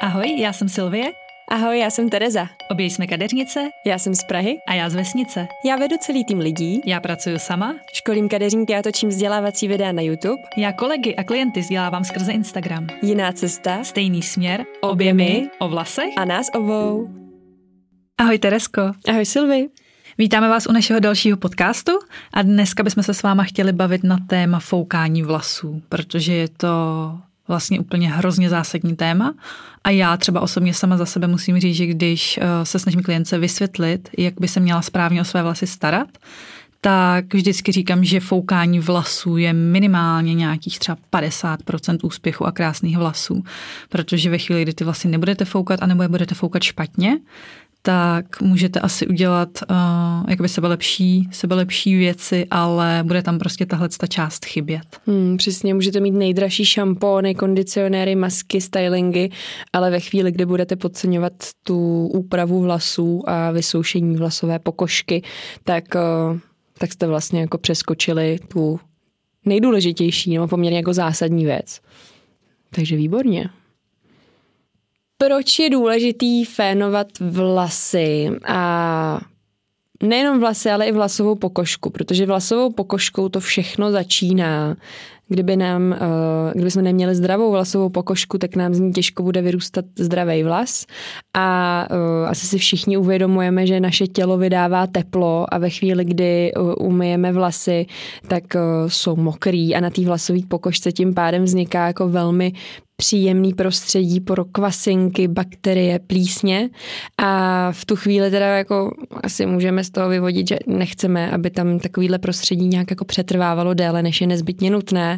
Ahoj, já jsem Silvie. Ahoj, já jsem Tereza. Obě jsme kadeřnice. Já jsem z Prahy. A já z vesnice. Já vedu celý tým lidí. Já pracuji sama. Školím kadeřníky a točím vzdělávací videa na YouTube. Já kolegy a klienty vzdělávám skrze Instagram. Jiná cesta. Stejný směr. Obě my. O vlasech. A nás obou. Ahoj Teresko. Ahoj Silvi. Vítáme vás u našeho dalšího podcastu a dneska bychom se s váma chtěli bavit na téma foukání vlasů, protože je to vlastně úplně hrozně zásadní téma. A já třeba osobně sama za sebe musím říct, že když eh, se snažím klience vysvětlit, jak by se měla správně o své vlasy starat, tak vždycky říkám, že foukání vlasů je minimálně nějakých třeba 50% úspěchu a krásných vlasů. Protože ve chvíli, kdy ty vlasy nebudete foukat, anebo je budete foukat špatně, tak můžete asi udělat uh, jakoby sebelepší, sebelepší věci, ale bude tam prostě tahle ta část chybět. Hmm, přesně, můžete mít nejdražší šampóny, kondicionéry, masky, stylingy, ale ve chvíli, kdy budete podceňovat tu úpravu vlasů a vysoušení vlasové pokožky, tak, uh, tak jste vlastně jako přeskočili tu nejdůležitější nebo poměrně jako zásadní věc. Takže výborně. Proč je důležitý fénovat vlasy a nejenom vlasy, ale i vlasovou pokožku, protože vlasovou pokožkou to všechno začíná. Kdyby nám, eh, kdyby jsme neměli zdravou vlasovou pokožku, tak nám z ní těžko bude vyrůstat zdravý vlas a eh, asi si všichni uvědomujeme, že naše tělo vydává teplo a ve chvíli, kdy eh, umyjeme vlasy, tak jsou mokrý a na té vlasové pokožce tím pádem vzniká jako velmi příjemný prostředí pro kvasinky, bakterie, plísně a v tu chvíli teda jako asi můžeme z toho vyvodit, že nechceme, aby tam takovýhle prostředí nějak jako přetrvávalo déle, než je nezbytně nutné.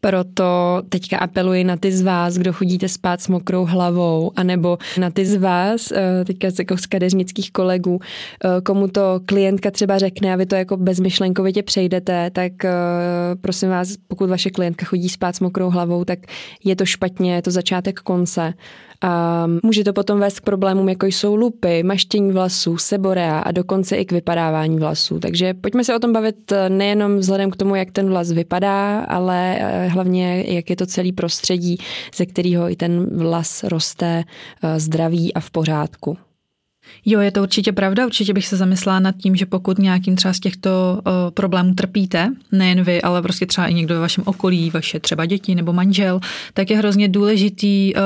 Proto teďka apeluji na ty z vás, kdo chodíte spát s mokrou hlavou, anebo na ty z vás, eh, teďka jako z kadeřnických kolegů, eh, komu to klientka třeba řekne a vy to jako bezmyšlenkovitě přejdete, tak eh, prosím vás, pokud vaše klientka chodí spát s mokrou hlavou, tak je to špatně, je to začátek konce. A může to potom vést k problémům, jako jsou lupy, maštění vlasů, seborea a dokonce i k vypadávání vlasů. Takže pojďme se o tom bavit nejenom vzhledem k tomu, jak ten vlas vypadá, ale hlavně, jak je to celý prostředí, ze kterého i ten vlas roste eh, zdravý a v pořádku. Jo, je to určitě pravda. Určitě bych se zamyslela nad tím, že pokud nějakým třeba z těchto uh, problémů trpíte, nejen vy, ale prostě třeba i někdo ve vašem okolí, vaše třeba děti nebo manžel, tak je hrozně důležitý uh,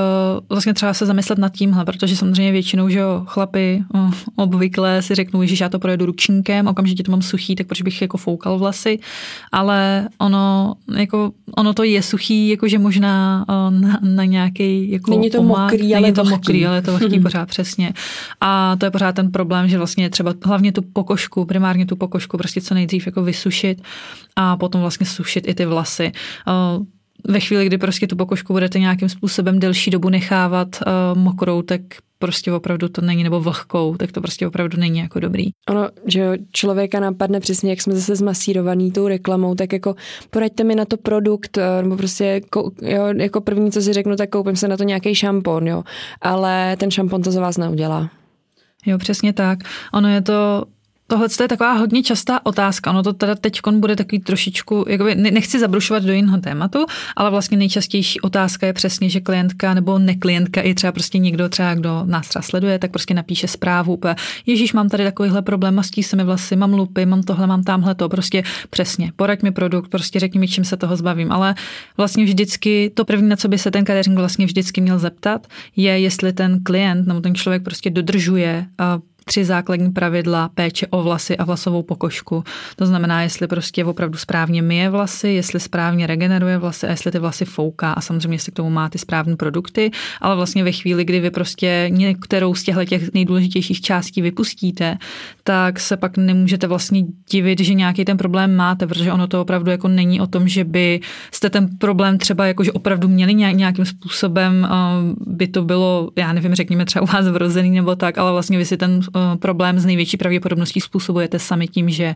vlastně třeba se zamyslet nad tímhle, protože samozřejmě většinou, že jo, chlapy uh, obvykle si řeknou, že já to projedu ručníkem, okamžitě to mám suchý, tak proč bych jako foukal vlasy, ale ono, jako, ono to je suchý, jakože možná uh, na, na nějaký jako Není to pomák, mokrý, není ale to vlhký. mokrý, ale je to vlhký pořád přesně. A to je pořád ten problém, že vlastně třeba hlavně tu pokožku, primárně tu pokožku prostě co nejdřív jako vysušit a potom vlastně sušit i ty vlasy ve chvíli, kdy prostě tu pokožku budete nějakým způsobem delší dobu nechávat uh, mokrou, tak prostě opravdu to není, nebo vlhkou, tak to prostě opravdu není jako dobrý. Ono, že jo, člověka napadne přesně, jak jsme zase zmasírovaný tou reklamou, tak jako poraďte mi na to produkt, nebo prostě jo, jako první, co si řeknu, tak koupím se na to nějaký šampon, jo. Ale ten šampon to za vás neudělá. Jo, přesně tak. Ono je to Tohle je taková hodně častá otázka. Ono to teda teď bude takový trošičku, jakoby nechci zabrušovat do jiného tématu, ale vlastně nejčastější otázka je přesně, že klientka nebo neklientka, i třeba prostě někdo, třeba kdo nás třeba sleduje, tak prostě napíše zprávu Ježíš, mám tady takovýhle problém, mastí se mi vlasy, mám lupy, mám tohle, mám tamhle to, prostě přesně, poraď mi produkt, prostě řekni mi, čím se toho zbavím. Ale vlastně vždycky to první, na co by se ten kadeřník vlastně vždycky měl zeptat, je, jestli ten klient nebo ten člověk prostě dodržuje tři základní pravidla péče o vlasy a vlasovou pokožku. To znamená, jestli prostě opravdu správně myje vlasy, jestli správně regeneruje vlasy a jestli ty vlasy fouká a samozřejmě jestli k tomu má ty správné produkty, ale vlastně ve chvíli, kdy vy prostě některou z těchto těch nejdůležitějších částí vypustíte, tak se pak nemůžete vlastně divit, že nějaký ten problém máte, protože ono to opravdu jako není o tom, že by jste ten problém třeba jakože opravdu měli nějakým způsobem, by to bylo, já nevím, řekněme třeba u vás vrozený nebo tak, ale vlastně vy si ten problém z největší pravděpodobností způsobujete sami tím, že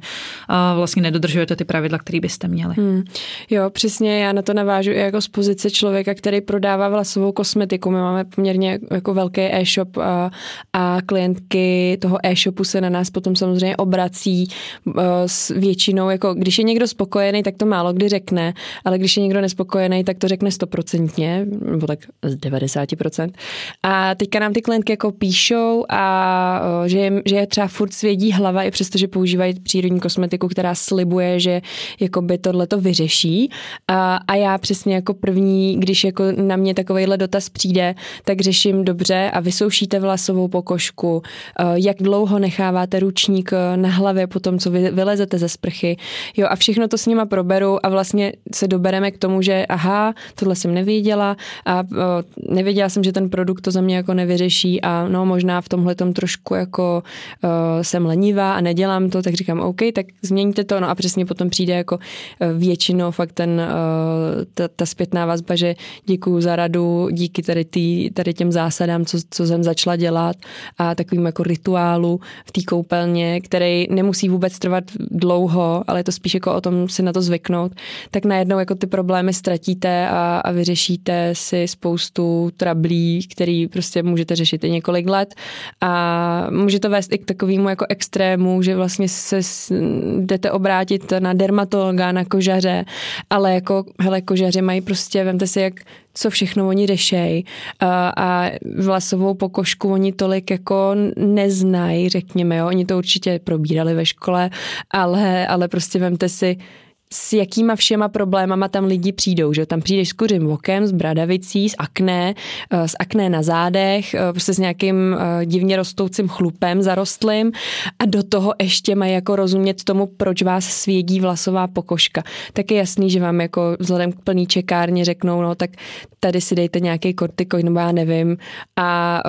uh, vlastně nedodržujete ty pravidla, které byste měli. Hmm. Jo, přesně, já na to navážu i jako z pozice člověka, který prodává vlasovou kosmetiku. My máme poměrně jako velký e-shop a, a klientky toho e-shopu se na nás potom samozřejmě obrací s většinou, jako když je někdo spokojený, tak to málo kdy řekne, ale když je někdo nespokojený, tak to řekne stoprocentně, nebo tak z 90%. A teďka nám ty klientky jako píšou a že je, že je třeba furt svědí hlava, i přesto, že používají přírodní kosmetiku, která slibuje, že jakoby tohle to vyřeší. A, a já přesně jako první, když jako na mě takovýhle dotaz přijde, tak řeším dobře a vysoušíte vlasovou pokožku, jak dlouho necháváte ručník na hlavě po tom, co vy vylezete ze sprchy. Jo, a všechno to s nima proberu a vlastně se dobereme k tomu, že aha, tohle jsem nevěděla a nevěděla jsem, že ten produkt to za mě jako nevyřeší a no možná v tomhle tom trošku jako uh, jsem lenivá a nedělám to, tak říkám OK, tak změníte to, no a přesně potom přijde jako uh, většinou fakt ten, uh, ta, ta zpětná vazba, že děkuju za radu, díky tady, tý, tady těm zásadám, co, co jsem začala dělat a takovým jako rituálu v té koupelně, který nemusí vůbec trvat dlouho, ale je to spíš jako o tom si na to zvyknout, tak najednou jako ty problémy ztratíte a, a vyřešíte si spoustu trablí, který prostě můžete řešit i několik let a může to vést i k takovému jako extrému, že vlastně se jdete obrátit na dermatologa, na kožaře, ale jako, hele, kožaři mají prostě, vemte si, jak co všechno oni řešejí a, a vlasovou pokožku oni tolik jako neznají, řekněme, jo. Oni to určitě probírali ve škole, ale, ale prostě vemte si, s jakýma všema problémama tam lidi přijdou, že tam přijdeš s kuřím okem, s bradavicí, s akné, eh, s akné na zádech, eh, prostě s nějakým eh, divně rostoucím chlupem zarostlým a do toho ještě mají jako rozumět tomu, proč vás svědí vlasová pokožka. Tak je jasný, že vám jako vzhledem k plný čekárně řeknou, no tak tady si dejte nějaký kortikoid, nebo já nevím a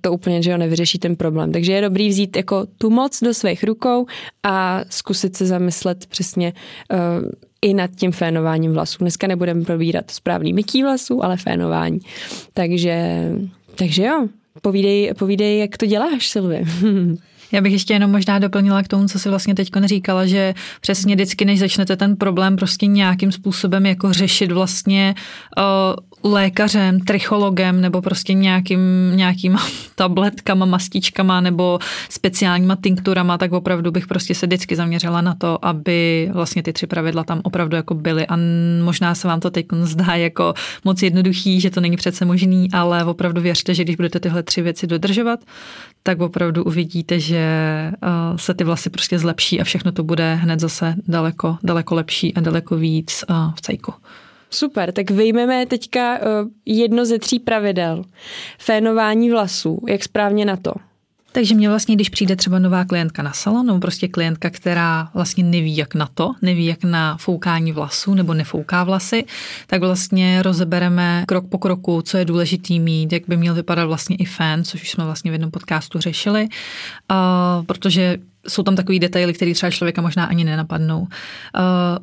to úplně, že jo, nevyřeší ten problém. Takže je dobrý vzít jako tu moc do svých rukou a zkusit se zamyslet přesně i nad tím fénováním vlasů. Dneska nebudeme probírat správný mytí vlasů, ale fénování. Takže, takže jo, povídej, povídej, jak to děláš, Silvi. Já bych ještě jenom možná doplnila k tomu, co si vlastně teď říkala, že přesně vždycky, než začnete ten problém prostě nějakým způsobem jako řešit vlastně uh, lékařem, trichologem nebo prostě nějakým, nějakýma tabletkama, mastičkama nebo speciálníma tinkturama, tak opravdu bych prostě se vždycky zaměřila na to, aby vlastně ty tři pravidla tam opravdu jako byly. A možná se vám to teď zdá jako moc jednoduchý, že to není přece možný, ale opravdu věřte, že když budete tyhle tři věci dodržovat, tak opravdu uvidíte, že eh, se ty vlasy prostě zlepší a všechno to bude hned zase daleko, daleko lepší a daleko víc eh, v cejku. Super, tak vyjmeme teďka eh, jedno ze tří pravidel. Fénování vlasů, jak správně na to? Takže mě vlastně, když přijde třeba nová klientka na salon, nebo prostě klientka, která vlastně neví, jak na to, neví, jak na foukání vlasů nebo nefouká vlasy, tak vlastně rozebereme krok po kroku, co je důležitý mít, jak by měl vypadat vlastně i fan, což už jsme vlastně v jednom podcastu řešili, uh, protože jsou tam takový detaily, které třeba člověka možná ani nenapadnou. Uh,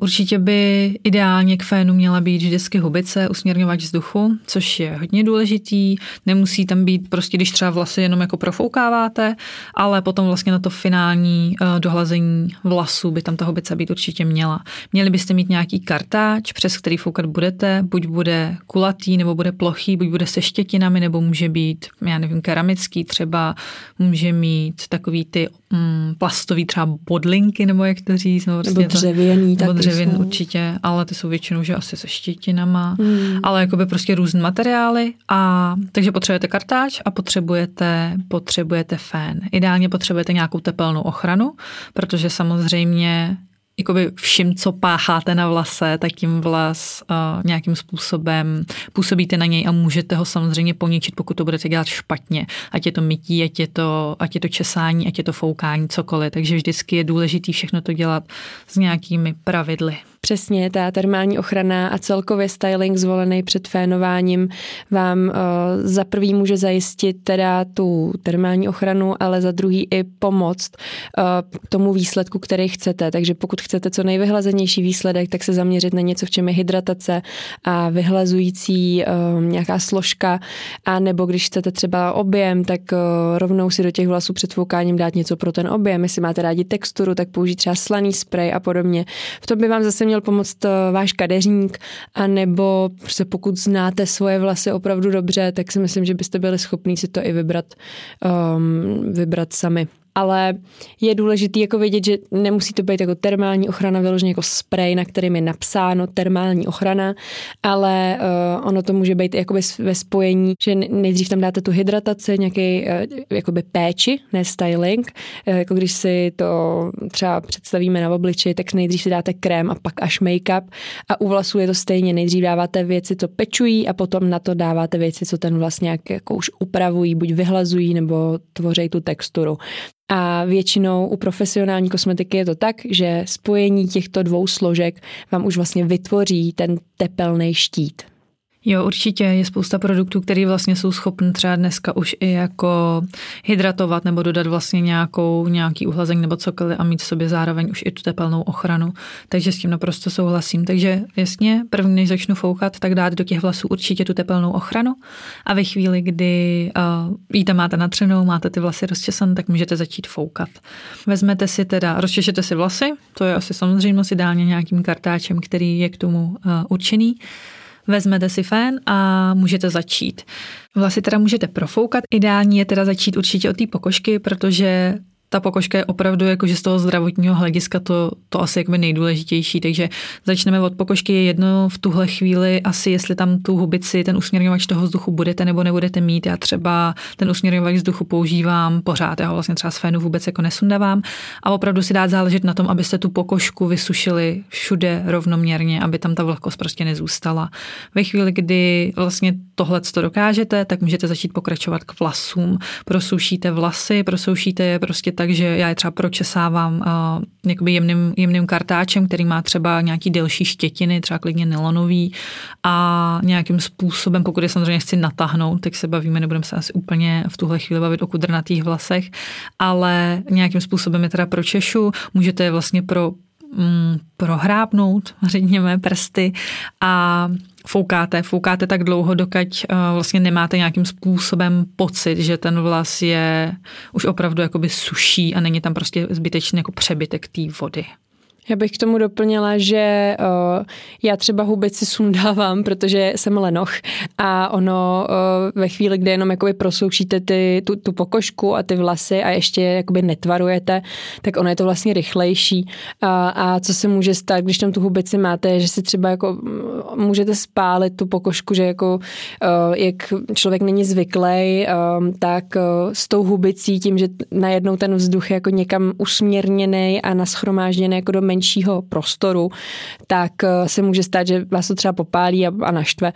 určitě by ideálně k fénu měla být vždycky hubice, usměrňovač vzduchu, což je hodně důležitý. Nemusí tam být prostě, když třeba vlasy jenom jako profoukáváte, ale potom vlastně na to finální uh, dohlazení vlasů by tam ta hubice být určitě měla. Měli byste mít nějaký kartáč, přes který foukat budete, buď bude kulatý, nebo bude plochý, buď bude se štětinami, nebo může být, já nevím, keramický třeba, může mít takový ty mm, plastový třeba bodlinky, nebo jak to říct. Nebo, nebo dřevěný. Nebo dřevěn jsou. určitě, ale ty jsou většinou, že asi se štětinama, hmm. ale jakoby prostě různé materiály a takže potřebujete kartáč a potřebujete, potřebujete fén. Ideálně potřebujete nějakou tepelnou ochranu, protože samozřejmě jakoby vším, co pácháte na vlase, tak tím vlas uh, nějakým způsobem působíte na něj a můžete ho samozřejmě poničit, pokud to budete dělat špatně. Ať je to mytí, ať je to, ať je to česání, ať je to foukání, cokoliv. Takže vždycky je důležité všechno to dělat s nějakými pravidly. Přesně, ta termální ochrana a celkově styling zvolený před fénováním vám uh, za prvý může zajistit teda tu termální ochranu, ale za druhý i pomoct uh, tomu výsledku, který chcete. Takže pokud chcete co nejvyhlazenější výsledek, tak se zaměřit na něco, v čem je hydratace a vyhlazující uh, nějaká složka, a nebo když chcete třeba objem, tak uh, rovnou si do těch vlasů před foukáním dát něco pro ten objem. Jestli máte rádi texturu, tak použít třeba slaný spray a podobně. V tom by vám zase měl pomoct uh, váš kadeřník, a nebo prostě pokud znáte svoje vlasy opravdu dobře, tak si myslím, že byste byli schopni si to i vybrat, um, vybrat sami ale je důležité jako vědět, že nemusí to být jako termální ochrana vyloženě jako spray, na kterým je napsáno termální ochrana, ale uh, ono to může být jakoby ve spojení, že nejdřív tam dáte tu hydrataci, nějaký uh, jakoby péči, ne styling, uh, jako když si to třeba představíme na obliči, tak nejdřív si dáte krém a pak až make-up a u vlasů je to stejně, nejdřív dáváte věci, co pečují a potom na to dáváte věci, co ten vlas nějak jako už upravují, buď vyhlazují nebo tvoří tu texturu. A většinou u profesionální kosmetiky je to tak, že spojení těchto dvou složek vám už vlastně vytvoří ten tepelný štít. Jo, určitě je spousta produktů, které vlastně jsou schopny třeba dneska už i jako hydratovat nebo dodat vlastně nějakou, nějaký uhlazení nebo cokoliv a mít v sobě zároveň už i tu tepelnou ochranu. Takže s tím naprosto souhlasím. Takže jasně, první, než začnu foukat, tak dát do těch vlasů určitě tu tepelnou ochranu a ve chvíli, kdy uh, jí tam máte natřenou, máte ty vlasy rozčesané, tak můžete začít foukat. Vezmete si teda, rozčešete si vlasy, to je asi samozřejmě ideálně nějakým kartáčem, který je k tomu uh, určený vezmete si fén a můžete začít. Vlasy teda můžete profoukat. Ideální je teda začít určitě od té pokožky, protože ta pokožka je opravdu jakože z toho zdravotního hlediska to, to asi jakoby nejdůležitější, takže začneme od pokožky. Je jedno v tuhle chvíli asi, jestli tam tu hubici, ten usměrňovač toho vzduchu budete nebo nebudete mít. Já třeba ten usměrňovač vzduchu používám pořád, já ho vlastně třeba z fénu vůbec jako nesundávám a opravdu si dát záležet na tom, abyste tu pokožku vysušili všude rovnoměrně, aby tam ta vlhkost prostě nezůstala. Ve chvíli, kdy vlastně tohle to dokážete, tak můžete začít pokračovat k vlasům. Prosušíte vlasy, prosoušíte je prostě takže já je třeba pročesávám uh, jakoby jemným, jemným kartáčem, který má třeba nějaký delší štětiny, třeba klidně nylonový a nějakým způsobem, pokud je samozřejmě chci natáhnout, tak se bavíme, nebudeme se asi úplně v tuhle chvíli bavit o kudrnatých vlasech, ale nějakým způsobem je teda pročešu, můžete je vlastně pro mm, prohrábnout, řekněme, prsty. A foukáte, foukáte tak dlouho, dokud uh, vlastně nemáte nějakým způsobem pocit, že ten vlas je už opravdu jakoby suší a není tam prostě zbytečný jako přebytek té vody. Já bych k tomu doplnila, že uh, já třeba hubici sundávám, protože jsem lenoch a ono uh, ve chvíli, kdy jenom jakoby prosoušíte ty, tu, tu pokožku a ty vlasy a ještě jakoby netvarujete, tak ono je to vlastně rychlejší. A, a co se může stát, když tam tu hubici máte, že si třeba jako můžete spálit tu pokožku, že jako uh, jak člověk není zvyklý, um, tak uh, s tou hubicí tím, že najednou ten vzduch je jako někam usměrněný a naschromážděný jako do menšího prostoru, tak eh, se může stát, že vás to třeba popálí a, a naštve.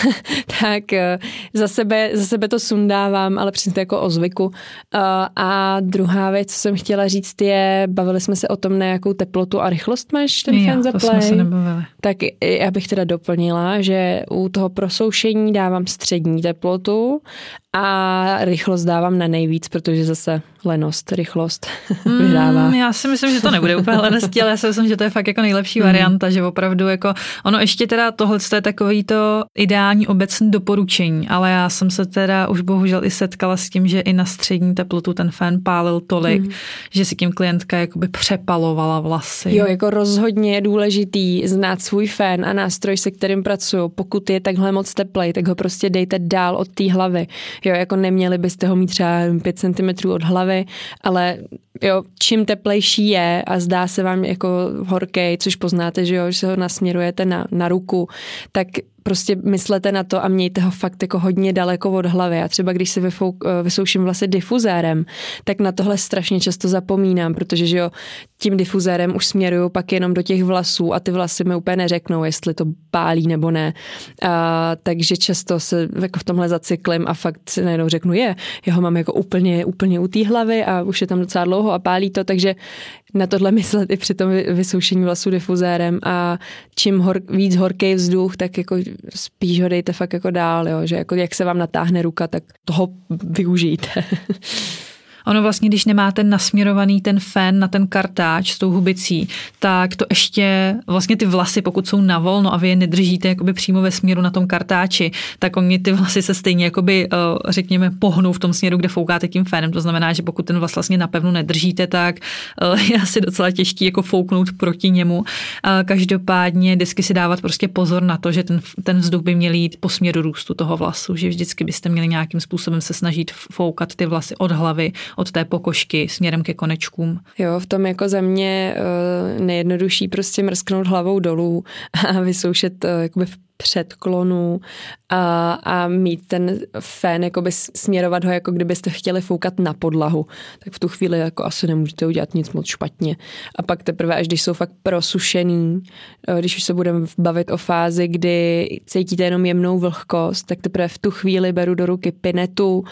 tak eh, za sebe, za sebe to sundávám, ale přesně jako o zvyku. Eh, a druhá věc, co jsem chtěla říct, je, bavili jsme se o tom, na jakou teplotu a rychlost máš ten fan za play. se nebavili. Tak já bych teda doplnila, že u toho prosoušení dávám střední teplotu a rychlost dávám na nejvíc, protože zase lenost, rychlost mm, vyhrává. Já si myslím, že to nebude úplně leností, ale já si myslím, že to je fakt jako nejlepší mm. varianta, že opravdu jako, ono ještě teda tohle je takový to ideální obecný doporučení, ale já jsem se teda už bohužel i setkala s tím, že i na střední teplotu ten fén pálil tolik, mm. že si tím klientka jakoby přepalovala vlasy. Jo, jako rozhodně je důležitý znát svůj fén a nástroj, se kterým pracuju. Pokud je takhle moc teplej, tak ho prostě dejte dál od té hlavy. Jo, jako neměli byste ho mít třeba 5 cm od hlavy, ale jo, čím teplejší je a zdá se vám jako horkej, což poznáte, že jo, že se ho nasměrujete na, na ruku, tak prostě myslete na to a mějte ho fakt jako hodně daleko od hlavy. A třeba když si vyfouk, eh, vysouším vlastně difuzérem, tak na tohle strašně často zapomínám, protože že jo, tím difuzérem už směruju pak jenom do těch vlasů a ty vlasy mi úplně neřeknou, jestli to pálí nebo ne. A, takže často se jako v tomhle zacyklím a fakt si najednou řeknu, je, já ho mám jako úplně, úplně u té hlavy a už je tam docela dlouho a pálí to, takže na tohle myslet i při tom vysoušení vlasů difuzérem a čím hor, víc horký vzduch, tak jako spíš ho dejte fakt jako dál, jo, že jako jak se vám natáhne ruka, tak toho využijte. Ono vlastně, když nemáte nasměrovaný ten fén na ten kartáč s tou hubicí, tak to ještě vlastně ty vlasy, pokud jsou na volno a vy je nedržíte jakoby přímo ve směru na tom kartáči, tak oni ty vlasy se stejně jakoby, eh, řekněme, pohnou v tom směru, kde foukáte tím fénem. To znamená, že pokud ten vlas vlastně napevno nedržíte, tak eh, je asi docela těžký jako fouknout proti němu. Každopádně vždycky si dávat prostě pozor na to, že ten, ten vzduch by měl jít po směru růstu toho vlasu, že vždycky byste měli nějakým způsobem se snažit foukat ty vlasy od hlavy, od té pokožky směrem ke konečkům. Jo, v tom jako za mě uh, nejjednodušší prostě mrsknout hlavou dolů a vysoušet uh, jakoby v předklonu a, a mít ten fén, jakoby směrovat ho, jako kdybyste chtěli foukat na podlahu, tak v tu chvíli jako asi nemůžete udělat nic moc špatně. A pak teprve, až když jsou fakt prosušený, když už se budeme bavit o fázi, kdy cítíte jenom jemnou vlhkost, tak teprve v tu chvíli beru do ruky pinetu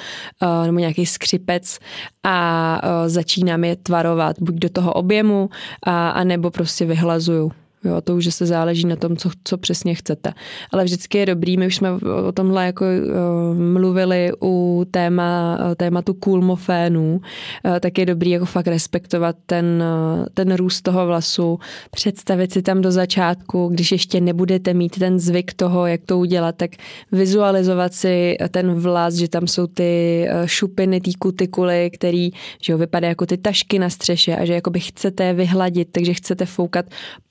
eh, nebo nějaký skřipec a eh, začínám je tvarovat buď do toho objemu, a, a nebo prostě vyhlazuju. Jo, to už se záleží na tom, co, co přesně chcete. Ale vždycky je dobrý, my už jsme o tomhle jako uh, mluvili u téma, uh, tématu kulmofénů, uh, tak je dobrý jako fakt respektovat ten, uh, ten růst toho vlasu, představit si tam do začátku, když ještě nebudete mít ten zvyk toho, jak to udělat, tak vizualizovat si ten vlas, že tam jsou ty šupiny, ty kutikuly, který že jo, vypadá jako ty tašky na střeše a že jakoby chcete vyhladit, takže chcete foukat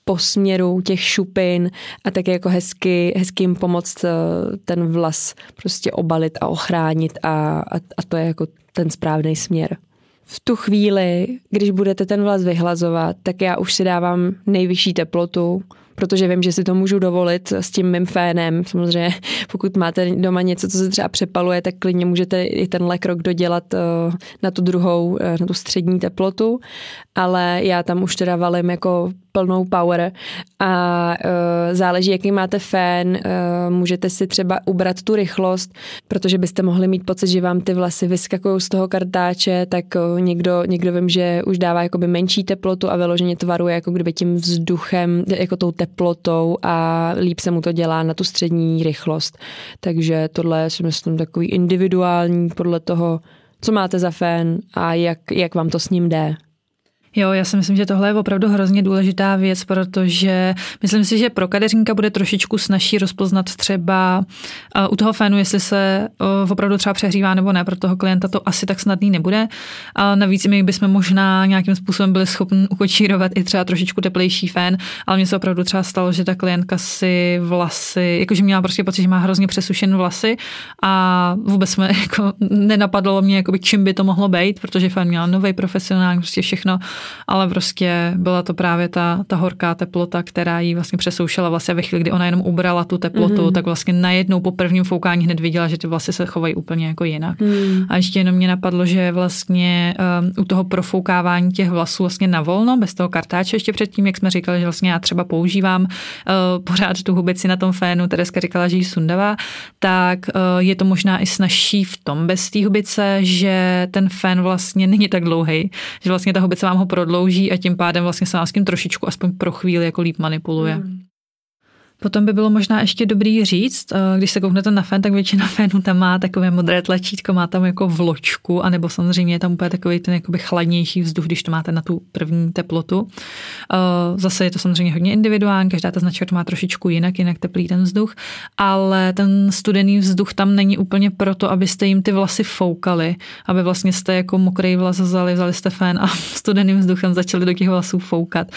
po směru těch šupin a také jako hezky, hezky jim pomoct eh, ten vlas prostě obalit a ochránit a, a, a to je jako ten správný směr. V tu chvíli, když budete ten vlas vyhlazovat, tak já už si dávám nejvyšší teplotu, protože vím, že si to můžu dovolit s tím mým fénem. Samozřejmě, pokud máte doma něco, co se třeba přepaluje, tak klidně můžete i tenhle krok dodělat eh, na tu druhou, eh, na tu střední teplotu, ale já tam už teda valím jako plnou power a uh, záleží, jaký máte fén, uh, můžete si třeba ubrat tu rychlost, protože byste mohli mít pocit, že vám ty vlasy vyskakují z toho kartáče, tak uh, někdo, někdo vím, že už dává jakoby menší teplotu a vyloženě tvaruje jako kdyby tím vzduchem, jako tou teplotou a líp se mu to dělá na tu střední rychlost. Takže tohle je si myslím takový individuální podle toho, co máte za fén a jak, jak vám to s ním jde. Jo, já si myslím, že tohle je opravdu hrozně důležitá věc, protože myslím si, že pro kadeřníka bude trošičku snažší rozpoznat třeba uh, u toho fénu, jestli se uh, opravdu třeba přehřívá nebo ne, pro toho klienta to asi tak snadný nebude. A navíc my bychom možná nějakým způsobem byli schopni ukočírovat i třeba trošičku teplejší fén, ale mně se opravdu třeba stalo, že ta klientka si vlasy, jakože měla prostě pocit, že má hrozně přesušené vlasy a vůbec jsme jako nenapadlo mě, jakoby, čím by to mohlo být, protože fén měla nový profesionální, prostě všechno ale prostě byla to právě ta, ta horká teplota, která jí vlastně přesoušela vlasy a ve chvíli, kdy ona jenom ubrala tu teplotu, mm-hmm. tak vlastně najednou po prvním foukání hned viděla, že ty vlasy se chovají úplně jako jinak. Mm. A ještě jenom mě napadlo, že vlastně um, u toho profoukávání těch vlasů vlastně na volno, bez toho kartáče ještě předtím, jak jsme říkali, že vlastně já třeba používám uh, pořád tu hubici na tom fénu, Tereska říkala, že ji sundavá, tak uh, je to možná i snažší v tom bez té hubice, že ten fén vlastně není tak dlouhý, že vlastně ta hubice vám ho prodlouží a tím pádem vlastně se nás s tím trošičku aspoň pro chvíli jako líp manipuluje. Hmm. Potom by bylo možná ještě dobrý říct, eh, když se kouknete na fén, tak většina fénů tam má takové modré tlačítko, má tam jako vločku, anebo samozřejmě je tam úplně takový ten jakoby chladnější vzduch, když to máte na tu první teplotu. Eh, zase je to samozřejmě hodně individuální, každá ta značka to má trošičku jinak, jinak teplý ten vzduch, ale ten studený vzduch tam není úplně proto, abyste jim ty vlasy foukali, aby vlastně jste jako mokrý vlas vzali, vzali jste fén a studeným vzduchem začali do těch vlasů foukat.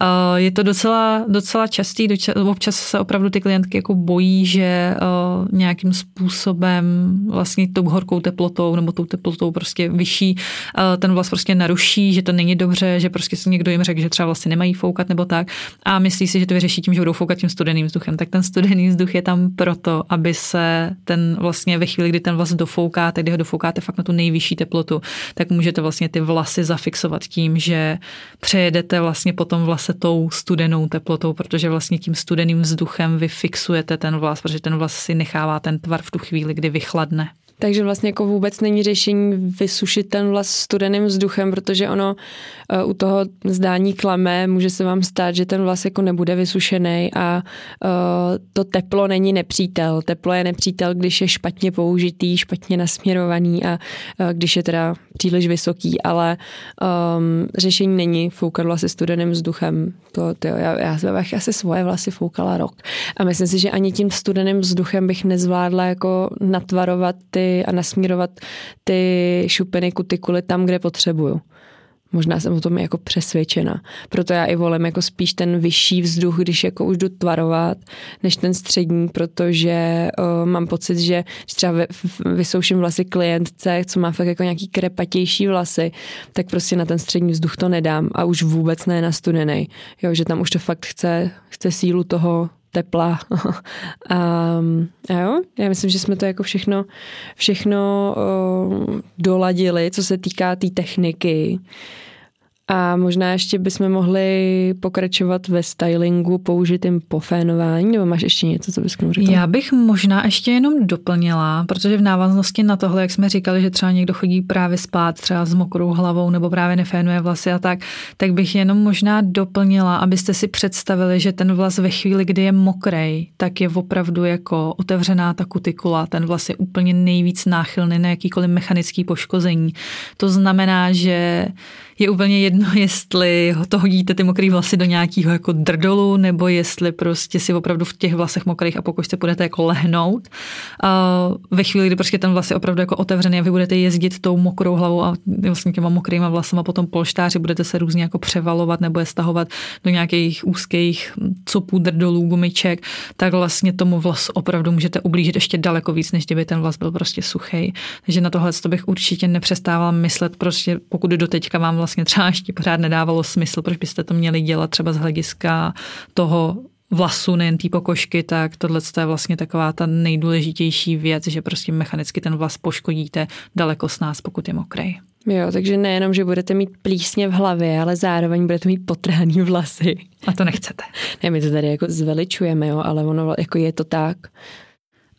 Eh, je to docela, docela častý, občas se opravdu ty klientky jako bojí, že uh, nějakým způsobem vlastně tou horkou teplotou nebo tou teplotou prostě vyšší uh, ten vlas prostě naruší, že to není dobře, že prostě si někdo jim řekl, že třeba vlastně nemají foukat nebo tak a myslí si, že to vyřeší tím, že budou foukat tím studeným vzduchem. Tak ten studený vzduch je tam proto, aby se ten vlastně ve chvíli, kdy ten vlas dofoukáte, kdy ho dofoukáte fakt na tu nejvyšší teplotu, tak můžete vlastně ty vlasy zafixovat tím, že přejedete vlastně potom vlase tou studenou teplotou, protože vlastně tím studeným vzduchem vy fixujete ten vlas, protože ten vlas si nechává ten tvar v tu chvíli, kdy vychladne. Takže vlastně jako vůbec není řešení vysušit ten vlas studeným vzduchem, protože ono uh, u toho zdání klame může se vám stát, že ten vlas jako nebude vysušený a uh, to teplo není nepřítel. Teplo je nepřítel, když je špatně použitý, špatně nasměrovaný a uh, když je teda příliš vysoký, ale um, řešení není foukat vlasy studeným vzduchem. To, to, já, já bych asi svoje vlasy foukala rok. A myslím si, že ani tím studeným vzduchem bych nezvládla jako natvarovat ty a nasmírovat ty šupiny kutikuly tam, kde potřebuju. Možná jsem o tom jako přesvědčena. Proto já i volím jako spíš ten vyšší vzduch, když jako už jdu tvarovat, než ten střední, protože uh, mám pocit, že když třeba vy, vysouším vlasy klientce, co má fakt jako nějaký krepatější vlasy, tak prostě na ten střední vzduch to nedám a už vůbec ne na studený. Jo, že tam už to fakt chce, chce sílu toho tepla. a, a jo, já myslím, že jsme to jako všechno, všechno uh, doladili, co se týká té techniky. A možná ještě bychom mohli pokračovat ve stylingu použitým pofénování, nebo máš ještě něco, co bys k tomu řekla? Já bych možná ještě jenom doplnila, protože v návaznosti na tohle, jak jsme říkali, že třeba někdo chodí právě spát třeba s mokrou hlavou nebo právě nefénuje vlasy a tak, tak bych jenom možná doplnila, abyste si představili, že ten vlas ve chvíli, kdy je mokrej, tak je opravdu jako otevřená ta kutikula, ten vlas je úplně nejvíc náchylný na jakýkoliv mechanický poškození. To znamená, že je úplně jedno, jestli to hodíte ty mokré vlasy do nějakého jako drdolu, nebo jestli prostě si opravdu v těch vlasech mokrých a pokud se budete jako lehnout. A ve chvíli, kdy prostě ten vlas je opravdu jako otevřený a vy budete jezdit tou mokrou hlavou a vlastně těma mokrýma vlasama potom polštáři budete se různě jako převalovat nebo je stahovat do nějakých úzkých copů, drdolů, gumiček, tak vlastně tomu vlasu opravdu můžete ublížit ještě daleko víc, než kdyby ten vlas byl prostě suchý. Takže na tohle to bych určitě nepřestávala myslet, prostě pokud do teďka vám vlastně třeba pořád nedávalo smysl, proč byste to měli dělat třeba z hlediska toho vlasu, nejen té pokožky, tak tohle je vlastně taková ta nejdůležitější věc, že prostě mechanicky ten vlas poškodíte daleko s nás, pokud je mokrý. Jo, takže nejenom, že budete mít plísně v hlavě, ale zároveň budete mít potrhaný vlasy. A to nechcete. Ne, my to tady jako zveličujeme, jo, ale ono jako je to tak.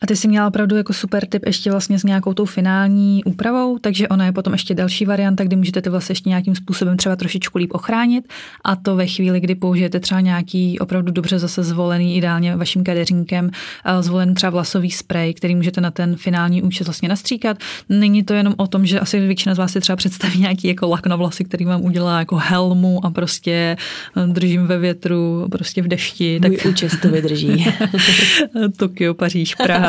A ty jsi měla opravdu jako super tip ještě vlastně s nějakou tou finální úpravou, takže ona je potom ještě další varianta, kdy můžete ty vlastně ještě nějakým způsobem třeba trošičku líp ochránit a to ve chvíli, kdy použijete třeba nějaký opravdu dobře zase zvolený, ideálně vaším kadeřínkem, eh, zvolený třeba vlasový sprej, který můžete na ten finální účet vlastně nastříkat. Není to jenom o tom, že asi většina z vás si třeba představí nějaký jako lak na vlasy, který vám udělá jako helmu a prostě eh, držím ve větru, prostě v dešti. Můj tak účest to vydrží. Tokio, Paříž, Praha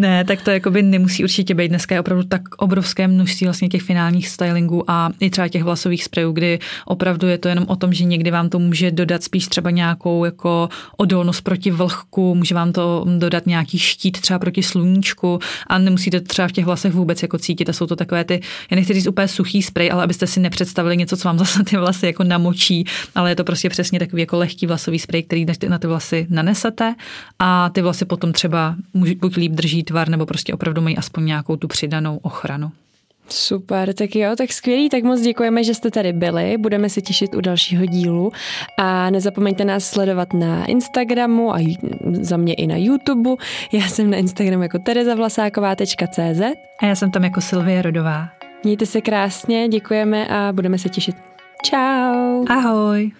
ne, tak to jakoby nemusí určitě být. Dneska je opravdu tak obrovské množství vlastně těch finálních stylingů a i třeba těch vlasových sprejů, kdy opravdu je to jenom o tom, že někdy vám to může dodat spíš třeba nějakou jako odolnost proti vlhku, může vám to dodat nějaký štít třeba proti sluníčku a nemusíte třeba v těch vlasech vůbec jako cítit. A jsou to takové ty, já nechci říct úplně suchý sprej, ale abyste si nepředstavili něco, co vám zase ty vlasy jako namočí, ale je to prostě přesně takový jako lehký vlasový sprej, který na ty vlasy nanesete a ty vlasy potom třeba buď líp drží tvar, nebo prostě opravdu mají aspoň nějakou tu přidanou ochranu. Super, tak jo, tak skvělý, tak moc děkujeme, že jste tady byli, budeme se těšit u dalšího dílu a nezapomeňte nás sledovat na Instagramu a za mě i na YouTube. Já jsem na Instagramu jako terezavlasáková.cz a já jsem tam jako Silvie Rodová. Mějte se krásně, děkujeme a budeme se těšit. Ciao. Ahoj.